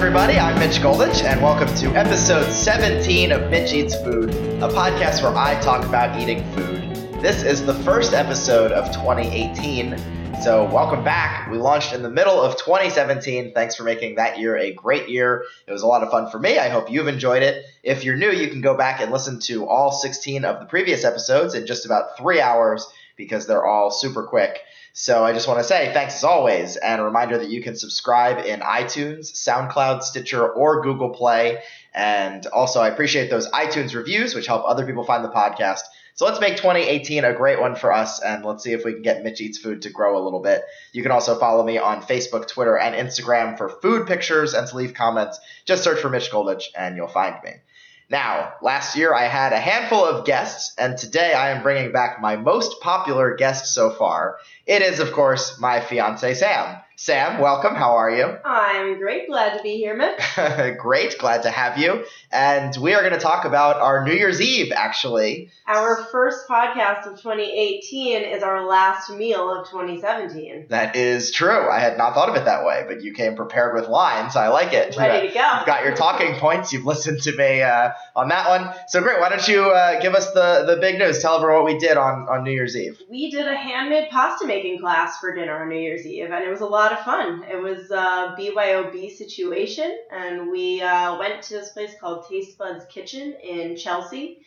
everybody. I'm Mitch Goldich, and welcome to episode 17 of Mitch Eats Food, a podcast where I talk about eating food. This is the first episode of 2018, so welcome back. We launched in the middle of 2017. Thanks for making that year a great year. It was a lot of fun for me. I hope you've enjoyed it. If you're new, you can go back and listen to all 16 of the previous episodes in just about three hours because they're all super quick. So I just want to say thanks as always, and a reminder that you can subscribe in iTunes, SoundCloud, Stitcher, or Google Play. And also, I appreciate those iTunes reviews, which help other people find the podcast. So let's make 2018 a great one for us, and let's see if we can get Mitch Eats Food to grow a little bit. You can also follow me on Facebook, Twitter, and Instagram for food pictures and to leave comments. Just search for Mitch Goldich, and you'll find me. Now, last year I had a handful of guests, and today I am bringing back my most popular guest so far. It is, of course, my fiance Sam. Sam, welcome. How are you? I'm great. Glad to be here, Mitch. Great. Glad to have you. And we are going to talk about our New Year's Eve, actually. Our first podcast of 2018 is our last meal of 2017. That is true. I had not thought of it that way, but you came prepared with lines. I like it. Ready to go. You've got your talking points. You've listened to me uh, on that one. So great. Why don't you uh, give us the, the big news? Tell everyone what we did on, on New Year's Eve. We did a handmade pasta making class for dinner on New Year's Eve, and it was a lot of fun. It was a BYOB situation, and we uh, went to this place called Taste Buds Kitchen in Chelsea.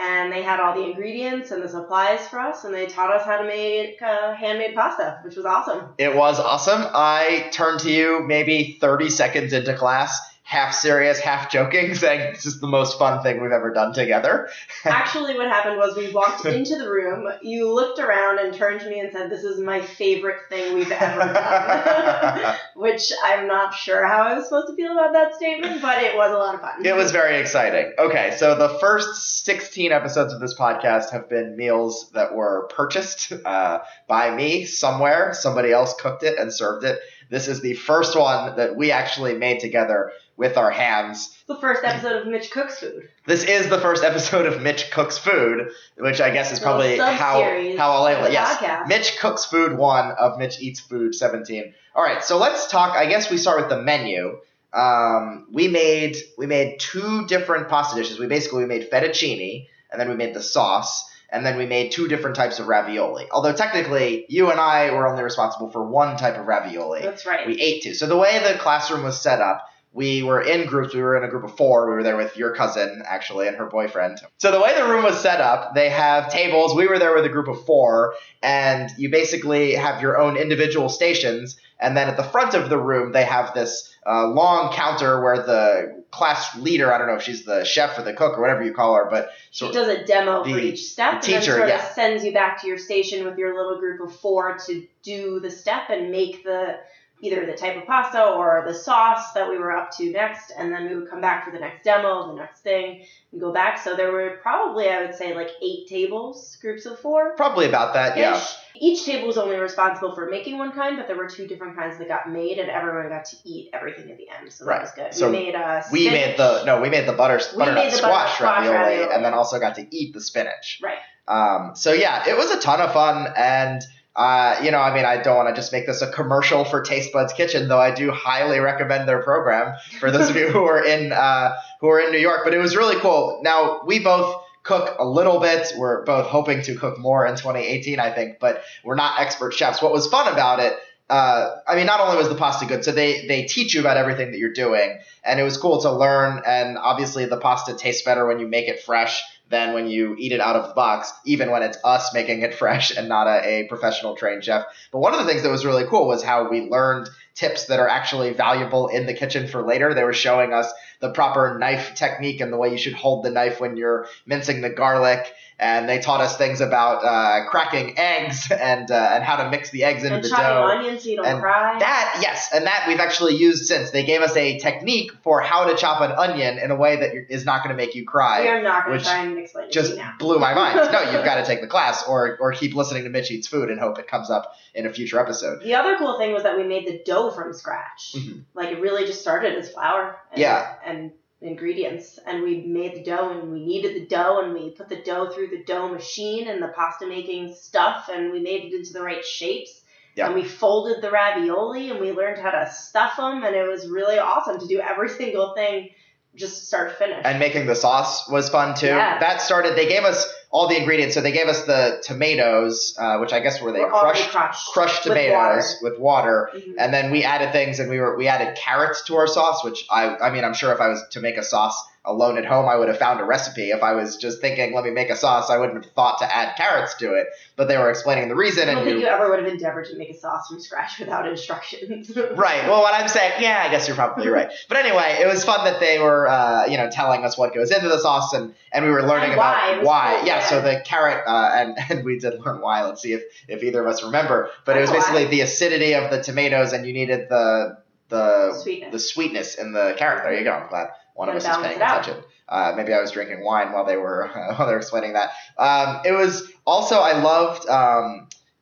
And they had all the ingredients and the supplies for us, and they taught us how to make uh, handmade pasta, which was awesome. It was awesome. I turned to you maybe 30 seconds into class, half serious, half joking, saying this is the most fun thing we've ever done together. Actually, what happened was we walked into the room, you looked around and turned to me and said, This is my favorite thing we've ever done. Which I'm not sure how I was supposed to feel about that statement, but it was a lot of fun. It was very exciting. Okay, so the first 16 episodes of this podcast have been meals that were purchased uh, by me somewhere. Somebody else cooked it and served it. This is the first one that we actually made together with our hands. the first episode of Mitch Cooks Food. This is the first episode of Mitch Cooks Food, which I guess is probably how how I'll label it. Yes, podcast. Mitch Cooks Food one of Mitch Eats Food seventeen. All right, so let's talk. I guess we start with the menu. Um, we made we made two different pasta dishes. We basically we made fettuccine, and then we made the sauce, and then we made two different types of ravioli. Although technically, you and I were only responsible for one type of ravioli. That's right. We ate two. So the way the classroom was set up, we were in groups. We were in a group of four. We were there with your cousin, actually, and her boyfriend. So the way the room was set up, they have tables. We were there with a group of four, and you basically have your own individual stations. And then at the front of the room, they have this uh, long counter where the class leader, I don't know if she's the chef or the cook or whatever you call her, but She does a demo for each step, the and teacher, then sort yeah. of sends you back to your station with your little group of four to do the step and make the either the type of pasta or the sauce that we were up to next, and then we would come back for the next demo, the next thing, and go back. So there were probably, I would say, like eight tables, groups of four. probably about that, yeah. Each table was only responsible for making one kind, but there were two different kinds that got made, and everyone got to eat everything at the end. So that Right. was good. So we made uh, We made the no, we made the butter butternut squash, squash ravioli, ravioli. and then also got to eat the spinach. Right. Um, so yeah, it was a ton of fun, and uh, you know, I mean, I don't want to just make this a commercial for Taste Buds Kitchen, though I do highly recommend their program for those of you who are in uh, who are in New York. But it was really cool. Now we both cook a little bit. We're both hoping to cook more in 2018, I think, but we're not expert chefs. What was fun about it uh, I mean, not only was the pasta good, so they they teach you about everything that you're doing, and it was cool to learn. And obviously, the pasta tastes better when you make it fresh than when you eat it out of the box, even when it's us making it fresh and not a, a professional trained chef. But one of the things that was really cool was how we learned tips that are actually valuable in the kitchen for later. They were showing us the proper knife technique and the way you should hold the knife when you're mincing the garlic. And they taught us things about uh, cracking eggs and uh, and how to mix the eggs into and the dough. onions so you don't And cry. That yes, and that we've actually used since. They gave us a technique for how to chop an onion in a way that is not going to make you cry. we are not going to try and explain Just now. blew my mind. No, you've got to take the class or or keep listening to Mitch Eats Food and hope it comes up in a future episode. The other cool thing was that we made the dough from scratch. Mhm. Like it really just started as flour and, Yeah. And ingredients. And we made the dough and we kneaded the dough and we put the dough through the dough machine and the pasta making stuff and we made it into the right shapes. Yeah. And we folded the ravioli and we learned how to stuff them, and it was really awesome to do every single thing just start to finish. And making the sauce was fun too. Yeah. That started. They gave us all the ingredients. So they gave us the tomatoes, uh, which I guess were they We're crushed crushed. crushed with tomatoes with water. Mhm. And then we added things, and we were we added carrots to our sauce, which I I mean I'm sure if I was to make a sauce alone at home, I would have found a recipe. If I was just thinking, let me make a sauce, I wouldn't have thought to add carrots to it. But they were explaining the reason, I don't and think you, you ever would have endeavored to make a sauce from scratch without instructions. right. Well, what I'm saying, yeah, I guess you're probably right. But anyway, it was fun that they were uh, you know telling us what goes into the sauce, and and we were learning about why. It why. cool, yeah, yeah. So the carrot, uh, and and we did learn why. Let's see if if either of us remember. But it was basically why. the acidity of the tomatoes, and you needed the the Sweetness. the sweetness in the carrot. There you go. I'm glad one of us is paying balance it out. attention. Uh, maybe I was drinking wine while they were while they were explaining that. Um, it was also I loved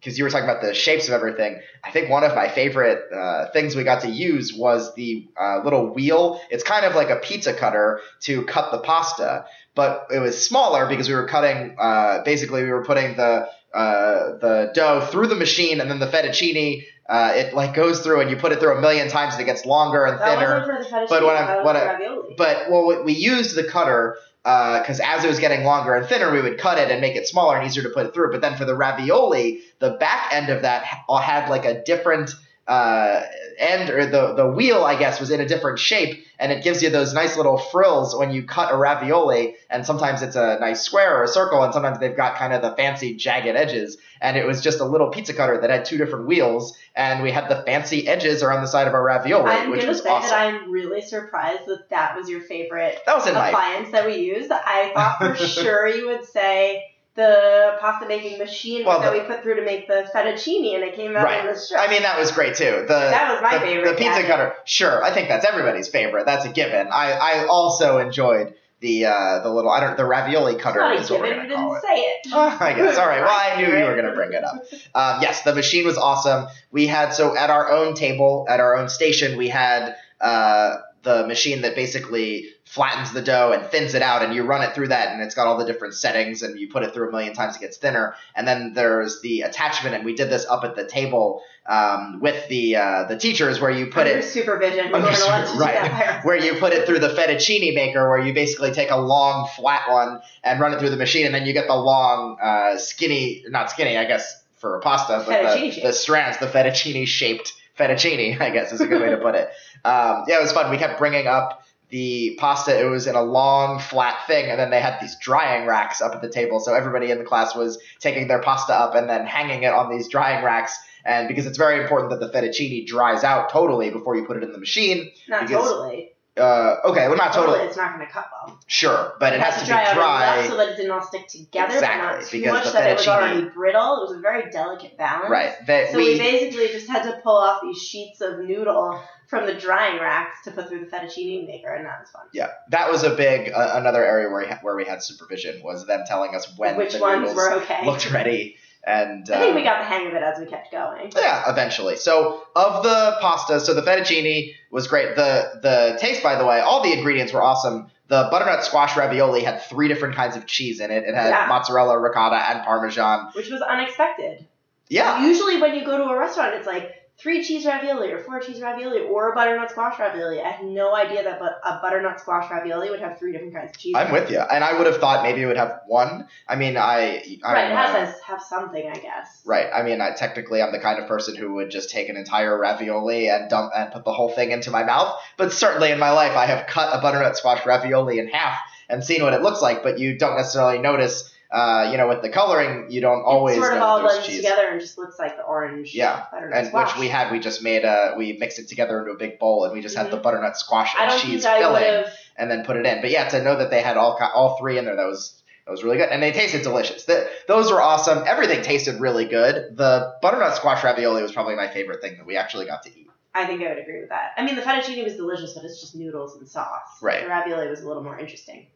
because you were talking about the shapes of everything. I think one of my favorite uh, things we got to use was the uh, little wheel. It's kind of like a pizza cutter to cut the pasta, but it was smaller because we were cutting. Uh, basically, we were putting the uh, the dough through the machine, and then the fettuccine. Uh, it like goes through, and you put it through a million times, and it gets longer and that thinner. wasn't for the. But that was what I- But well, we- we used the cutter because as it was getting longer and thinner, we would cut it and make it smaller and easier to put it through. But then for the ravioli, the back end of that ha- had like a different uh, end, or the the wheel, I guess, was in a different shape, and it gives you those nice little frills when you cut a ravioli. And sometimes it's a nice square or a circle, and sometimes they've got kind of the fancy jagged edges. And it was just a little pizza cutter that had two different wheels, and we had the fancy edges around the side of our ravioli, I'm which was say awesome. that I'm really surprised that that was your favorite that was in my appliance that we used. I thought for sure you would say the pasta making machine Well, that the- we put through to make the fettuccine, and it came out Right. in the show. I mean, that was great too. The That was my the, favorite, The pizza yeah. cutter, sure. I think that's everybody's favorite. That's a given. I, I also enjoyed the uh, the little I don't the ravioli cutter a is what we're gonna call didn't it. say it. Oh, I guess. All right. Well, I knew you were going to bring it up. Um, yes, the machine was awesome. We had so at our own table, at our own station, we had uh, the machine that basically flattens the dough and thins it out, and you run it through that, and it's got all the different settings, and you put it through a million times, it gets thinner. And then there's the attachment, and we did this up at the table um, with the uh, the teachers, where you put Under it supervision. Under weren't to super- do right. where you put it through the fettuccine maker, where you basically take a long flat one and run it through the machine, and then you get the long uh, skinny, not skinny, I guess for pasta, but the, the strands, the fettuccine shaped fettuccine, I guess is a good way to put it. Um, yeah, it was fun. We kept bringing up the pasta. It was in a long flat thing, and then they had these drying racks up at the table, so everybody in the class was taking their pasta up and then hanging it on these drying racks. And because it's very important that the fettuccine dries out totally before you put it in the machine, Not because- totally. uh, okay, well, not totally, It's not going to cut well. sure, but it, has, to, be dry out dry, so that it didn't all stick together, Exactly, not too because much the that it was already brittle. It was a very delicate balance. right? That So we, we, basically just had to pull off these sheets of noodle from the drying racks to put through the fettuccine maker, and that was fun. yeah, that was a big uh, another area where we had, where we had supervision was them telling us when Which the ones were okay? looked ready, and I think we got the hang of it as we kept going. Yeah, eventually. So of the pasta, so the fettuccine was great. The the taste, by the way, all the ingredients were awesome. The butternut squash ravioli had three different kinds of cheese in it. It had Yeah. mozzarella, ricotta, and parmesan. Which was unexpected. Yeah, Usually when you go to a restaurant, it's like three cheese ravioli or four cheese ravioli or a butternut squash ravioli. I had no idea that but a butternut squash ravioli would have three different kinds of cheese. I'm with you. And I would have thought maybe it would have one. I mean, I, I Right, it has to have something, I guess. Right. I mean, I, technically, I'm the kind of person who would just take an entire ravioli and dump and put the whole thing into my mouth. But certainly in my life, I have cut a butternut squash ravioli in half and seen what it looks like. But you don't necessarily notice, uh, you know, with the coloring, you don't always it sort of all blends cheese. together and just looks like the orange Yeah, And squash. which we had, we just made a, we mixed it together into a big bowl, and we just had the butternut squash Mm-hmm. And cheese think I would filling, and then put it in. But yeah, to know that they had all all three in there, that was that was really good, and they tasted delicious. The, those were awesome. Everything tasted really good. The butternut squash ravioli was probably my favorite thing that we actually got to eat. I think I would agree with that. I mean, the fettuccine was delicious, but it's just noodles and sauce. Right. The ravioli was a little more interesting.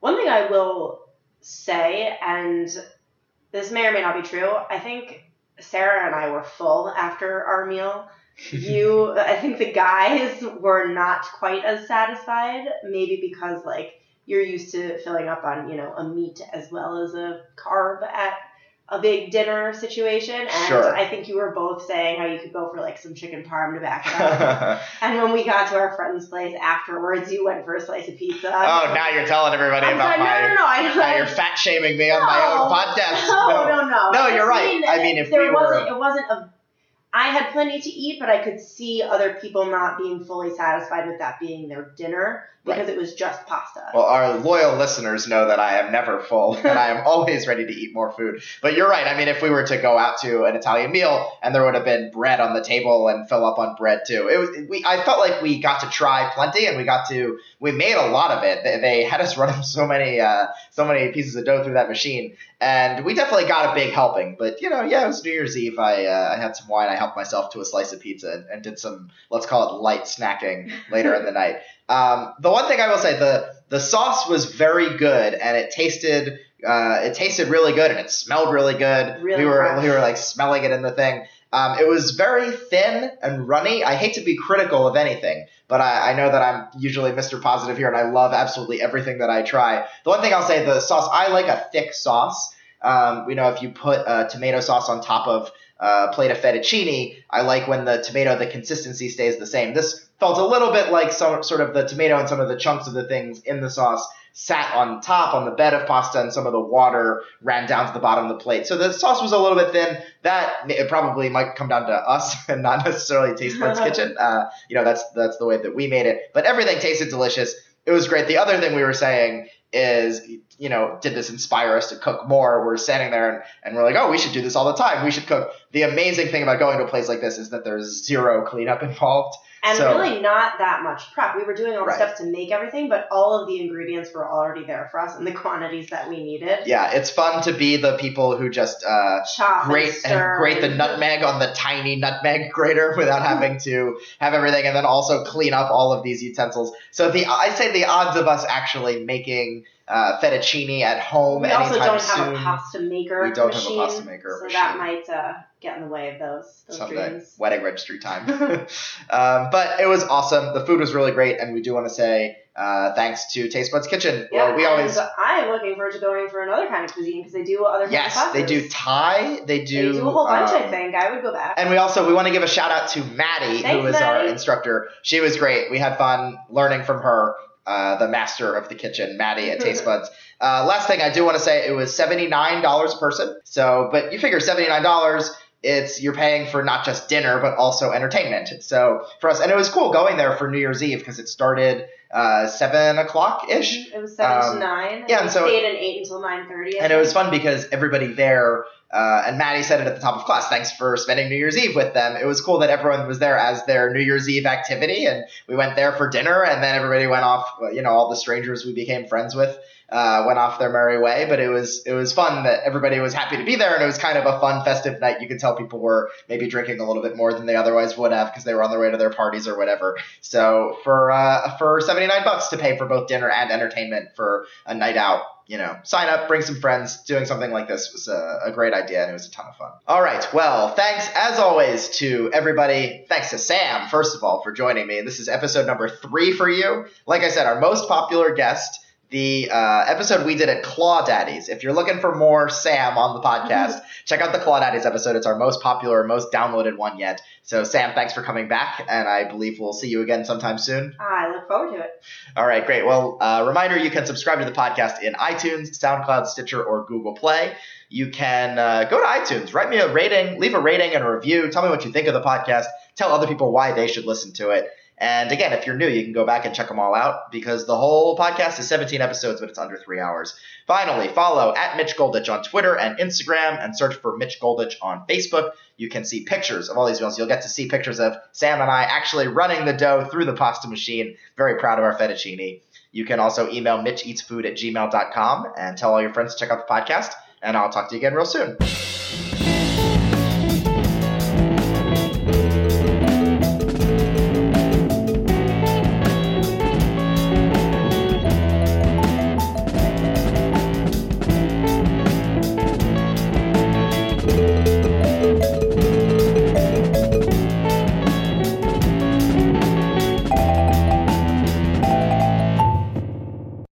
One thing I will say, and this may or may not be true, I think Sarah and I were full after our meal. You, I think the guys were not quite as satisfied, maybe because like you're used to filling up on you know a meat as well as a carb at a big dinner situation, and Sure. I think you were both saying how you could go for like some chicken parm to back it up. and when we got to our friend's place afterwards, you went for a slice of pizza. oh, now you're telling everybody I'm about sorry, my. no, no, no, I Now you're fat shaming me on my own podcast. No, no, no. No, I you're right. mean I mean, if there we were- wasn't, it wasn't a. I had plenty to eat, but I could see other people not being fully satisfied with that being their dinner because it was just pasta. Well, our loyal listeners know that I am never full and I am always ready to eat more food. But you're right. I mean, if we were to go out to an Italian meal and there would have been bread on the table and fill up on bread too, it was. We I felt like we got to try plenty and we got to we made a lot of it. They, they had us run so many uh, so many pieces of dough through that machine, and we definitely got a big helping. But you know, yeah, it was New Year's Eve. I uh, I had some wine. I helped myself to a slice of pizza and, and did some let's call it light snacking later in the night. Um, the one thing I will say, the the sauce was very good, and it tasted uh, it tasted really good, and it smelled really good. Really we were fresh. we were like smelling it in the thing. Um, it was very thin and runny. I hate to be critical of anything, but I, I know that I'm usually Mr. Positive here, and I love absolutely everything that I try. The one thing I'll say, the sauce, I like a thick sauce. Um, you know, if you put uh, tomato sauce on top of uh, plate of fettuccine, I like when the tomato, the consistency stays the same. This felt a little bit like some sort of the tomato and some of the chunks of the things in the sauce sat on top on the bed of pasta and some of the water ran down to the bottom of the plate. So the sauce was a little bit thin. That it probably might come down to us and not necessarily Taste Buds Kitchen. Uh, you know, that's that's the way that we made it. But everything tasted delicious. It was great. The other thing we were saying is, you know, did this inspire us to cook more? We're standing there and, and we're like, oh, we should do this all the time. We should cook. The amazing thing about going to a place like this is that there's zero cleanup involved. And so- really not that much prep. We were doing all the Right. steps to make everything, but all of the ingredients were already there for us in the quantities that we needed. Yeah, it's fun to be the people who just uh, Chop grate and and grate the nutmeg on the tiny nutmeg grater without having to have everything, and then also clean up all of these utensils. So the I say the odds of us actually making uh, fettuccine at home We anytime also don't soon. have a pasta maker. We don't have a pasta maker so machine. that might uh, get in the way of those those someday. dreams. Wedding registry time. um, but it was awesome. The food was really great, and we do want to say uh, thanks to Taste Buds Kitchen. Yeah, we always I'm looking forward to going for another kind of cuisine because they do other kind yes, of they do. Thai. They do. They do a whole bunch. I um, think I would go back. And we also we want to give a shout out to Maddie, who Thanks, was our Maddie. instructor. She was great. We had fun learning from her, uh, the master of the kitchen, Maddie at Taste Buds. Uh, last thing I do want to say, it was seventy nine dollars a person. So, but you figure seventy nine dollars. It's you're paying for not just dinner but also entertainment. So for us, and it was cool going there for New Year's Eve because it started uh, seven o'clock ish. It was seven Um, to nine. yeah, we and so- stayed in eight until nine thirty. and it was fun because everybody there uh, and Maddie said it at the top of class. Thanks for spending new year's eve with them. It was cool that everyone was there as their new year's eve activity and we went there for dinner and then everybody went off you know all the strangers we became friends with uh, went off their merry way. But it was it was fun that everybody was happy to be there and it was kind of a fun festive night. You could tell people were maybe drinking a little bit more than they otherwise would have because they were on their way to their parties or whatever. So for uh, for 79 bucks to pay for both dinner and entertainment for a night out you know, sign up, bring some friends. Doing something like this was a, a great idea and it was a ton of fun. All right. Well, thanks as always to everybody. Thanks to Sam, first of all, for joining me. This is episode number three for you. Like I said, our most popular guest. The uh, episode we did at Claw Daddies. If you're looking for more Sam on the podcast, check out the Claw Daddies episode. It's our most popular, most downloaded one yet. So, Sam, thanks for coming back, and I believe we'll see you again sometime soon. I look forward to it. All right, great. Well, uh, reminder you can subscribe to the podcast in iTunes, SoundCloud, Stitcher, or Google Play. You can uh, go to iTunes, write me a rating, leave a rating and a review. Tell me what you think of the podcast. Tell other people why they should listen to it. And again, if you're new, you can go back and check them all out because the whole podcast is 17 episodes, but it's under three hours. Finally, follow at Mitch Goldich on Twitter and Instagram and search for Mitch Goldich on Facebook. You can see pictures of all these meals. You'll get to see pictures of Sam and I actually running the dough through the pasta machine. Very proud of our fettuccine. You can also email mitcheatsfood at gmail.com and tell all your friends to check out the podcast. And I'll talk to you again real soon.